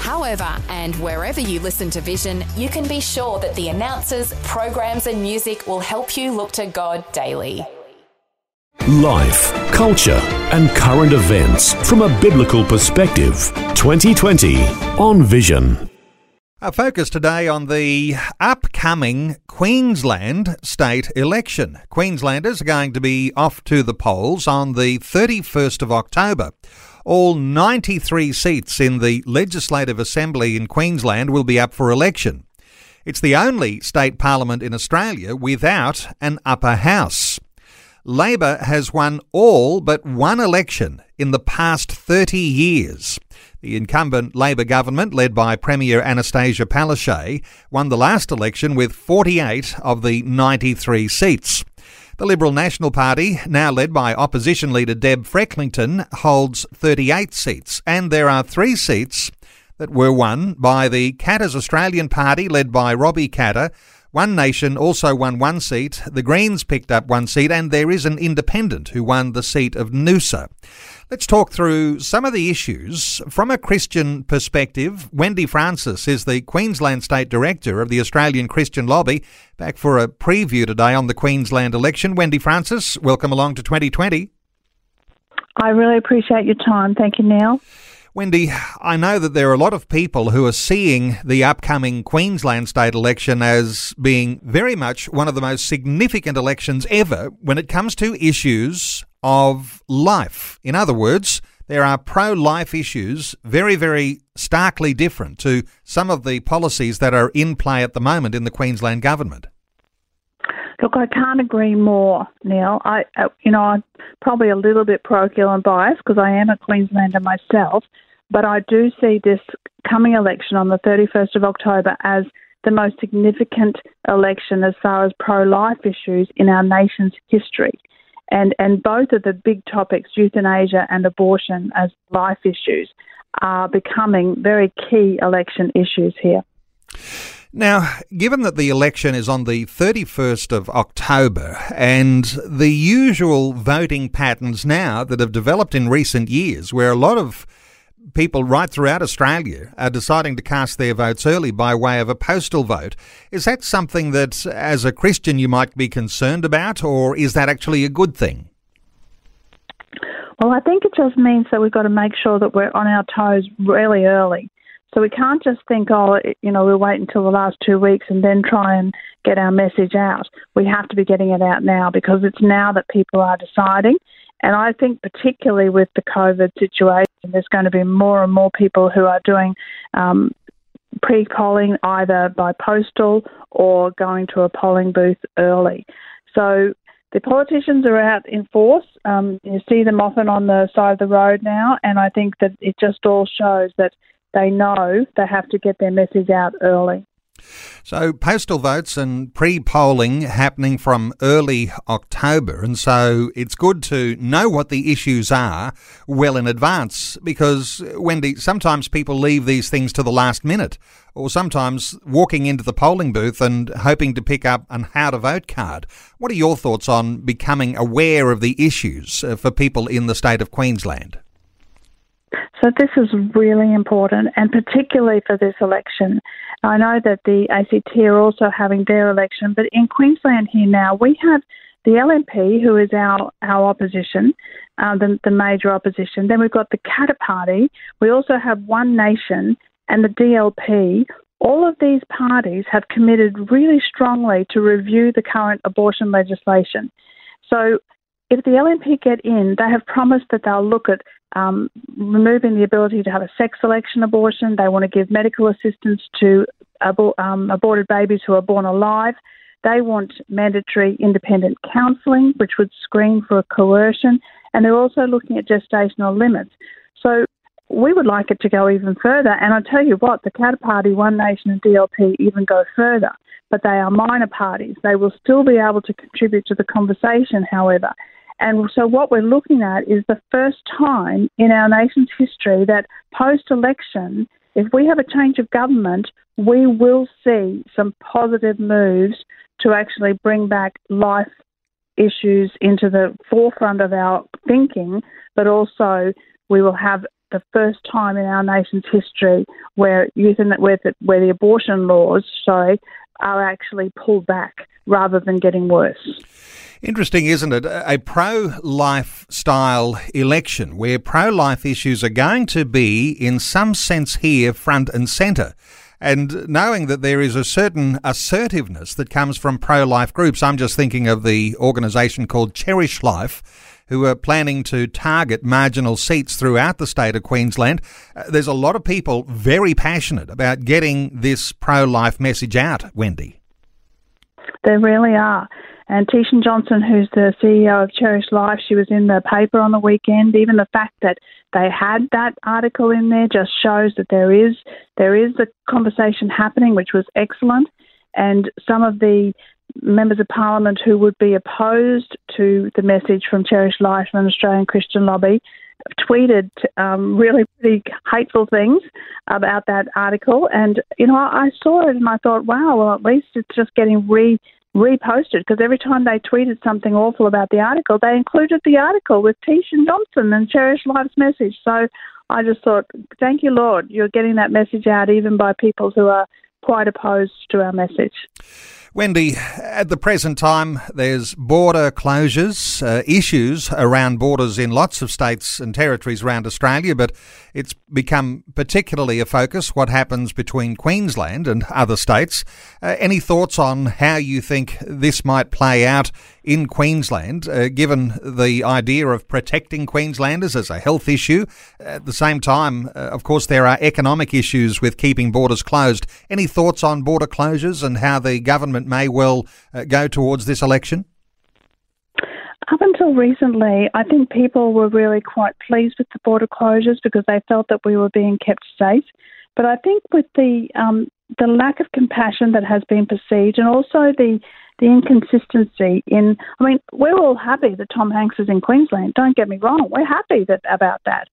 However, and wherever you listen to Vision, you can be sure that the announcers, programs, and music will help you look to God daily. Life, culture, and current events from a biblical perspective. 2020 on Vision. Our focus today on the upcoming Queensland state election. Queenslanders are going to be off to the polls on the 31st of October. All 93 seats in the Legislative Assembly in Queensland will be up for election. It's the only state parliament in Australia without an upper house. Labor has won all but one election in the past 30 years. The incumbent Labor government, led by Premier Annastacia Palaszczuk, won the last election with 48 of the 93 seats. The Liberal National Party, now led by opposition leader Deb Frecklington, holds 38 seats, and there are three seats that were won by the Katter's Australian Party, led by Robbie Katter. One Nation also won one seat, the Greens picked up one seat, and there is an independent who won the seat of Noosa. Let's talk through some of the issues from a Christian perspective. Wendy Francis is the Queensland State Director of the Australian Christian Lobby, back for a preview today on the Queensland election. Wendy Francis, welcome along to 2020. I really appreciate your time. Thank you, Neil. Wendy, I know that there are a lot of people who are seeing the upcoming Queensland state election as being very much one of the most significant elections ever when it comes to issues of life. In other words, there are pro life issues very, very starkly different to some of the policies that are in play at the moment in the Queensland government. Look, I can't agree more, Neil. I, uh, you know, I'm probably a little bit parochial and biased because I am a Queenslander myself, but I do see this coming election on the 31st of October as the most significant election as far as pro-life issues in our nation's history and and both of the big topics, euthanasia and abortion, as life issues, are becoming very key election issues here. Now, given that the election is on the 31st of October and the usual voting patterns now that have developed in recent years, where a lot of people right throughout Australia are deciding to cast their votes early by way of a postal vote. Is that something that, as a Christian, you might be concerned about, or is that actually a good thing? Well, I think it just means that we've got to make sure that we're on our toes really early. So we can't just think, oh, you know, we'll wait until the last two weeks and then try and get our message out. We have to be getting it out now because it's now that people are deciding. And I think, particularly with the COVID situation, there's going to be more and more people who are doing um, pre polling either by postal or going to a polling booth early. So the politicians are out in force. Um, you see them often on the side of the road now, and I think that it just all shows that they know they have to get their message out early. So, postal votes and pre polling happening from early October. And so it's good to know what the issues are well in advance because, Wendy, sometimes people leave these things to the last minute or sometimes walking into the polling booth and hoping to pick up an how to vote card. What are your thoughts on becoming aware of the issues uh, for people in the state of Queensland? So, this is really important, and particularly for this election. I know that the ACT are also having their election, but in Queensland here now, we have the LNP, who is our, our opposition, uh, the, the major opposition. Then we've got the Katter Party. We also have One Nation and the DLP. All of these parties have committed really strongly to review the current abortion legislation. So if the LNP get in, they have promised that they'll look at um, removing the ability to have a sex selection abortion. They want to give medical assistance to um, aborted babies who are born alive. They want mandatory independent counselling, which would screen for coercion. And they're also looking at gestational limits. So we would like it to go even further. And I tell you what, the Katter Party, One Nation, and DLP even go further. But they are minor parties. They will still be able to contribute to the conversation, however. And so, what we're looking at is the first time in our nation's history that post election, if we have a change of government, we will see some positive moves to actually bring back life issues into the forefront of our thinking, but also we will have the first time in our nation's history where euthanasia, where the, where the abortion laws, sorry, are actually pulled back rather than getting worse. Interesting, isn't it? A pro life style election where pro life issues are going to be, in some sense, here front and centre. And knowing that there is a certain assertiveness that comes from pro life groups, I'm just thinking of the organisation called Cherish Life who are planning to target marginal seats throughout the state of Queensland. Uh, there's a lot of people very passionate about getting this pro life message out, Wendy. There really are. And Teeshan Johnson, who's the CEO of Cherish Life, she was in the paper on the weekend. Even the fact that they had that article in there just shows that there is there is a conversation happening, which was excellent. And some of the members of parliament who would be opposed to the message from Cherish Life and Australian Christian Lobby tweeted um, really pretty hateful things about that article. And, you know, I saw it and I thought, wow, well, at least it's just getting re reposted because every time they tweeted something awful about the article, they included the article with Teeshan Johnson and Cherish Life's message. So I just thought, thank you, Lord, you're getting that message out even by people who are quite opposed to our message. Wendy, at the present time, there's border closures, uh, issues around borders in lots of states and territories around Australia, but it's become particularly a focus what happens between Queensland and other states. Uh, any thoughts on how you think this might play out in Queensland, uh, given the idea of protecting Queenslanders as a health issue? At the same time, uh, of course, there are economic issues with keeping borders closed. Any thoughts on border closures and how the government may well uh, go towards this election? Up until recently, I think people were really quite pleased with the border closures because they felt that we were being kept safe. But I think with the um, the lack of compassion that has been perceived, and also the the inconsistency in, I mean, we're all happy that Tom Hanks is in Queensland. Don't get me wrong, we're happy that about that.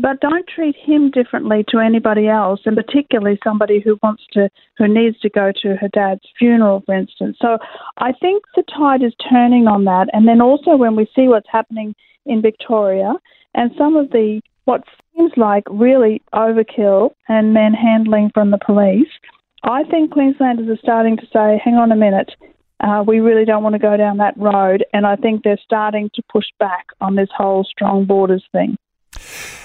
But don't treat him differently to anybody else, and particularly somebody who wants to, who needs to go to her dad's funeral, for instance. So I think the tide is turning on that. And then also when we see what's happening in Victoria and some of the what seems like really overkill and manhandling from the police, I think Queenslanders are starting to say, hang on a minute, uh, we really don't want to go down that road. And I think they're starting to push back on this whole strong borders thing.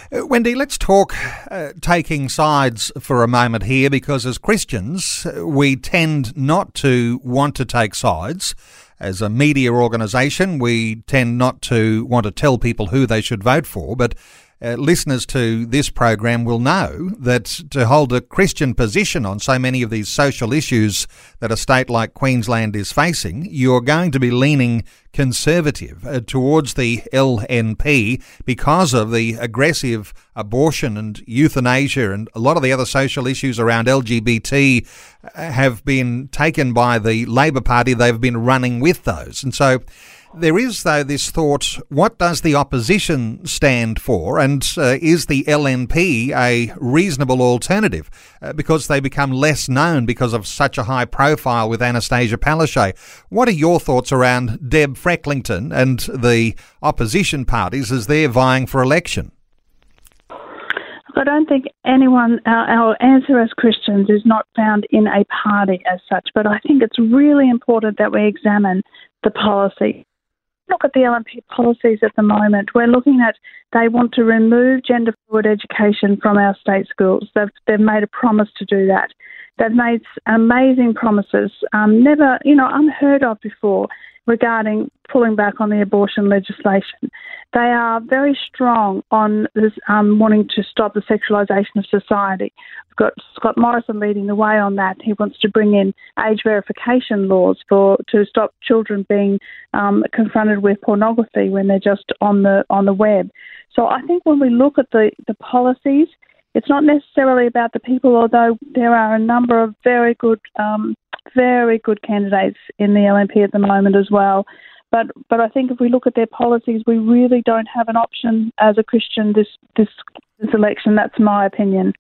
Uh, Wendy, let's talk uh, taking sides for a moment here because as Christians, we tend not to want to take sides. As a media organisation, we tend not to want to tell people who they should vote for, but uh, listeners to this program will know that to hold a Christian position on so many of these social issues that a state like Queensland is facing, you're going to be leaning conservative uh, towards the LNP because of the aggressive abortion and euthanasia and a lot of the other social issues around LGBT uh, have been taken by the Labor Party. They've been running with those. And so there is, though, this thought what does the opposition stand for, and uh, is the LNP a reasonable alternative? Uh, because they become less known because of such a high profile with Annastacia Palaszczuk. What are your thoughts around Deb Frecklington and the opposition parties as they're vying for election? I don't think anyone, our, our, answer as Christians is not found in a party as such, but I think it's really important that we examine the policy look at the LNP policies at the moment, we're looking at they want to remove gender education from our state schools. They've, they've made a promise to do that. They've made amazing promises, um, never, you know, unheard of before regarding pulling back on the abortion legislation. They are very strong on this, um, wanting to stop the sexualisation of society. We've got Scott Morrison leading the way on that. He wants to bring in age verification laws for to stop children being um, confronted with pornography when they're just on the on the web. So I think when we look at the, the policies, it's not necessarily about the people, although there are a number of very good, um, very good candidates in the LNP at the moment as well. But but I think if we look at their policies, we really don't have an option as a Christian this this this election. That's my opinion.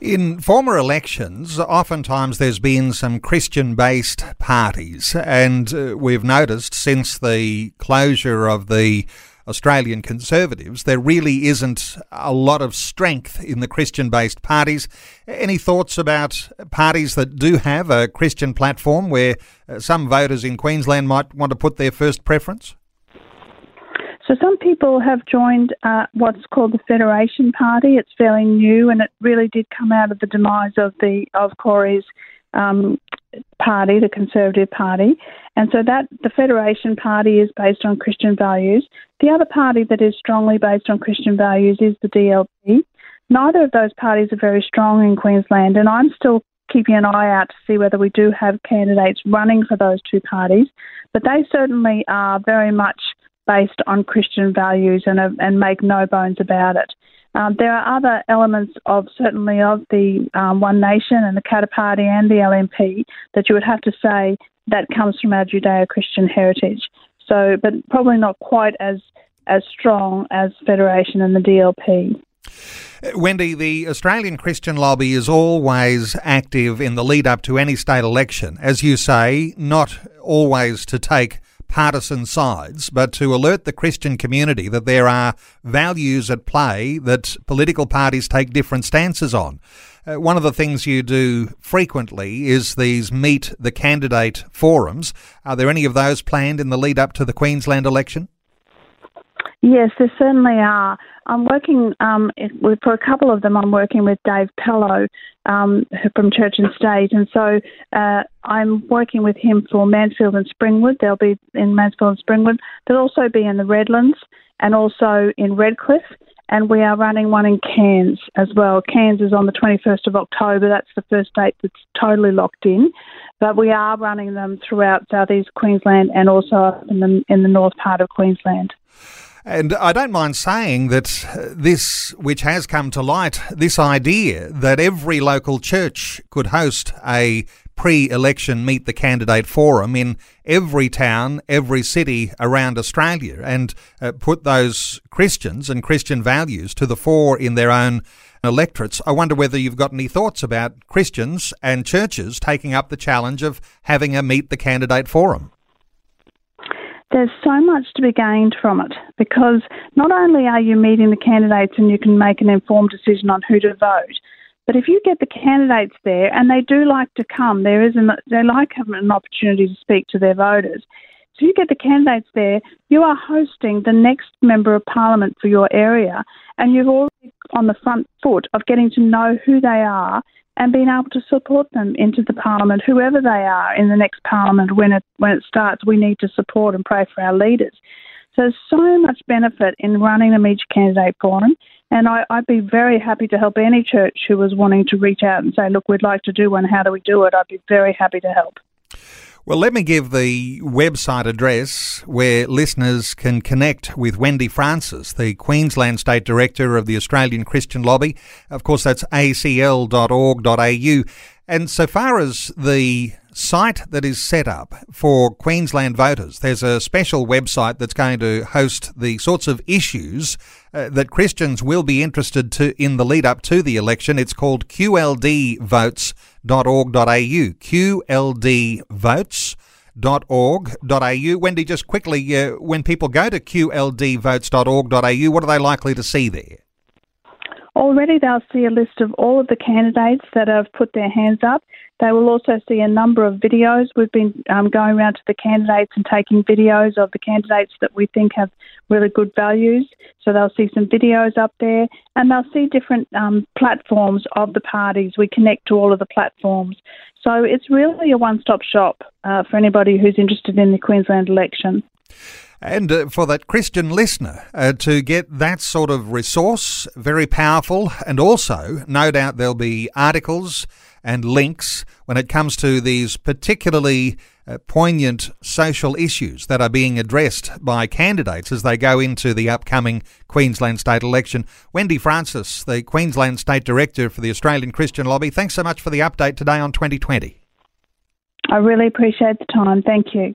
In former elections, oftentimes there's been some Christian based parties, and uh, we've noticed since the closure of the Australian Conservatives, there really isn't a lot of strength in the Christian based parties. Any thoughts about parties that do have a Christian platform where uh, some voters in Queensland might want to put their first preference? So some people have joined uh, what's called the Federation Party. It's fairly new, and it really did come out of the demise of the of Cory's um, party, the Conservative Party, and so that the Federation Party is based on Christian values. The other party that is strongly based on Christian values is the DLP. Neither of those parties are very strong in Queensland, and I'm still keeping an eye out to see whether we do have candidates running for those two parties. But they certainly are very much based on Christian values and, and make no bones about it. Um, there are other elements of certainly of the um, One Nation and the Katter Party and the LNP that you would have to say that comes from our Judeo-Christian heritage. So, but probably not quite as as strong as Federation and the DLP. Wendy, the Australian Christian lobby is always active in the lead up to any state election. As you say, not always to take partisan sides, but to alert the Christian community that there are values at play that political parties take different stances on. Uh, one of the things you do frequently is these meet the candidate forums. Are there any of those planned in the lead up to the Queensland election? Yes, there certainly are. I'm working um, with, for a couple of them. I'm working with Dave Pellowe um, from Church and State, and so uh, I'm working with him for Mansfield and Springwood. They'll be in Mansfield and Springwood. They'll also be in the Redlands and also in Redcliffe. And we are running one in Cairns as well. Cairns is on the 21st of October. That's the first date that's totally locked in. But we are running them throughout southeast Queensland and also in the in the north part of Queensland. And I don't mind saying that this, which has come to light, this idea that every local church could host a pre election Meet the Candidate Forum in every town, every city around Australia and uh, put those Christians and Christian values to the fore in their own electorates. I wonder whether you've got any thoughts about Christians and churches taking up the challenge of having a Meet the Candidate Forum there's so much to be gained from it because not only are you meeting the candidates and you can make an informed decision on who to vote, but if you get the candidates there and they do like to come, there is an, they like having an opportunity to speak to their voters. So you get the candidates there, you are hosting the next member of parliament for your area, and you're already on the front foot of getting to know who they are and being able to support them into the parliament, whoever they are in the next parliament when it when it starts. We need to support and pray for our leaders. So there's so much benefit in running a Meet Candidate Forum, and I, I'd be very happy to help any church who was wanting to reach out and say, "Look, we'd like to do one. How do we do it?" I'd be very happy to help. Well, let me give the website address where listeners can connect with Wendy Francis, the Queensland State Director of the Australian Christian Lobby. Of course, that's acl.org.au. And so far as the site that is set up for Queensland voters. There's a special website that's going to host the sorts of issues uh, that Christians will be interested to in the lead up to the election. It's called qldvotes.org.au. qldvotes.org.au. Wendy, just quickly, uh, when people go to qldvotes.org.au, what are they likely to see there? Already they'll see a list of all of the candidates that have put their hands up. They will also see a number of videos. We've been um, going around to the candidates and taking videos of the candidates that we think have really good values. So they'll see some videos up there and they'll see different um, platforms of the parties. We connect to all of the platforms. So it's really a one stop shop uh, for anybody who's interested in the Queensland election. And uh, for that Christian listener uh, to get that sort of resource, very powerful, and also, no doubt, there'll be articles and links when it comes to these particularly uh, poignant social issues that are being addressed by candidates as they go into the upcoming Queensland state election. Wendy Francis, the Queensland State Director for the Australian Christian Lobby, thanks so much for the update today on 2020. I really appreciate the time. Thank you.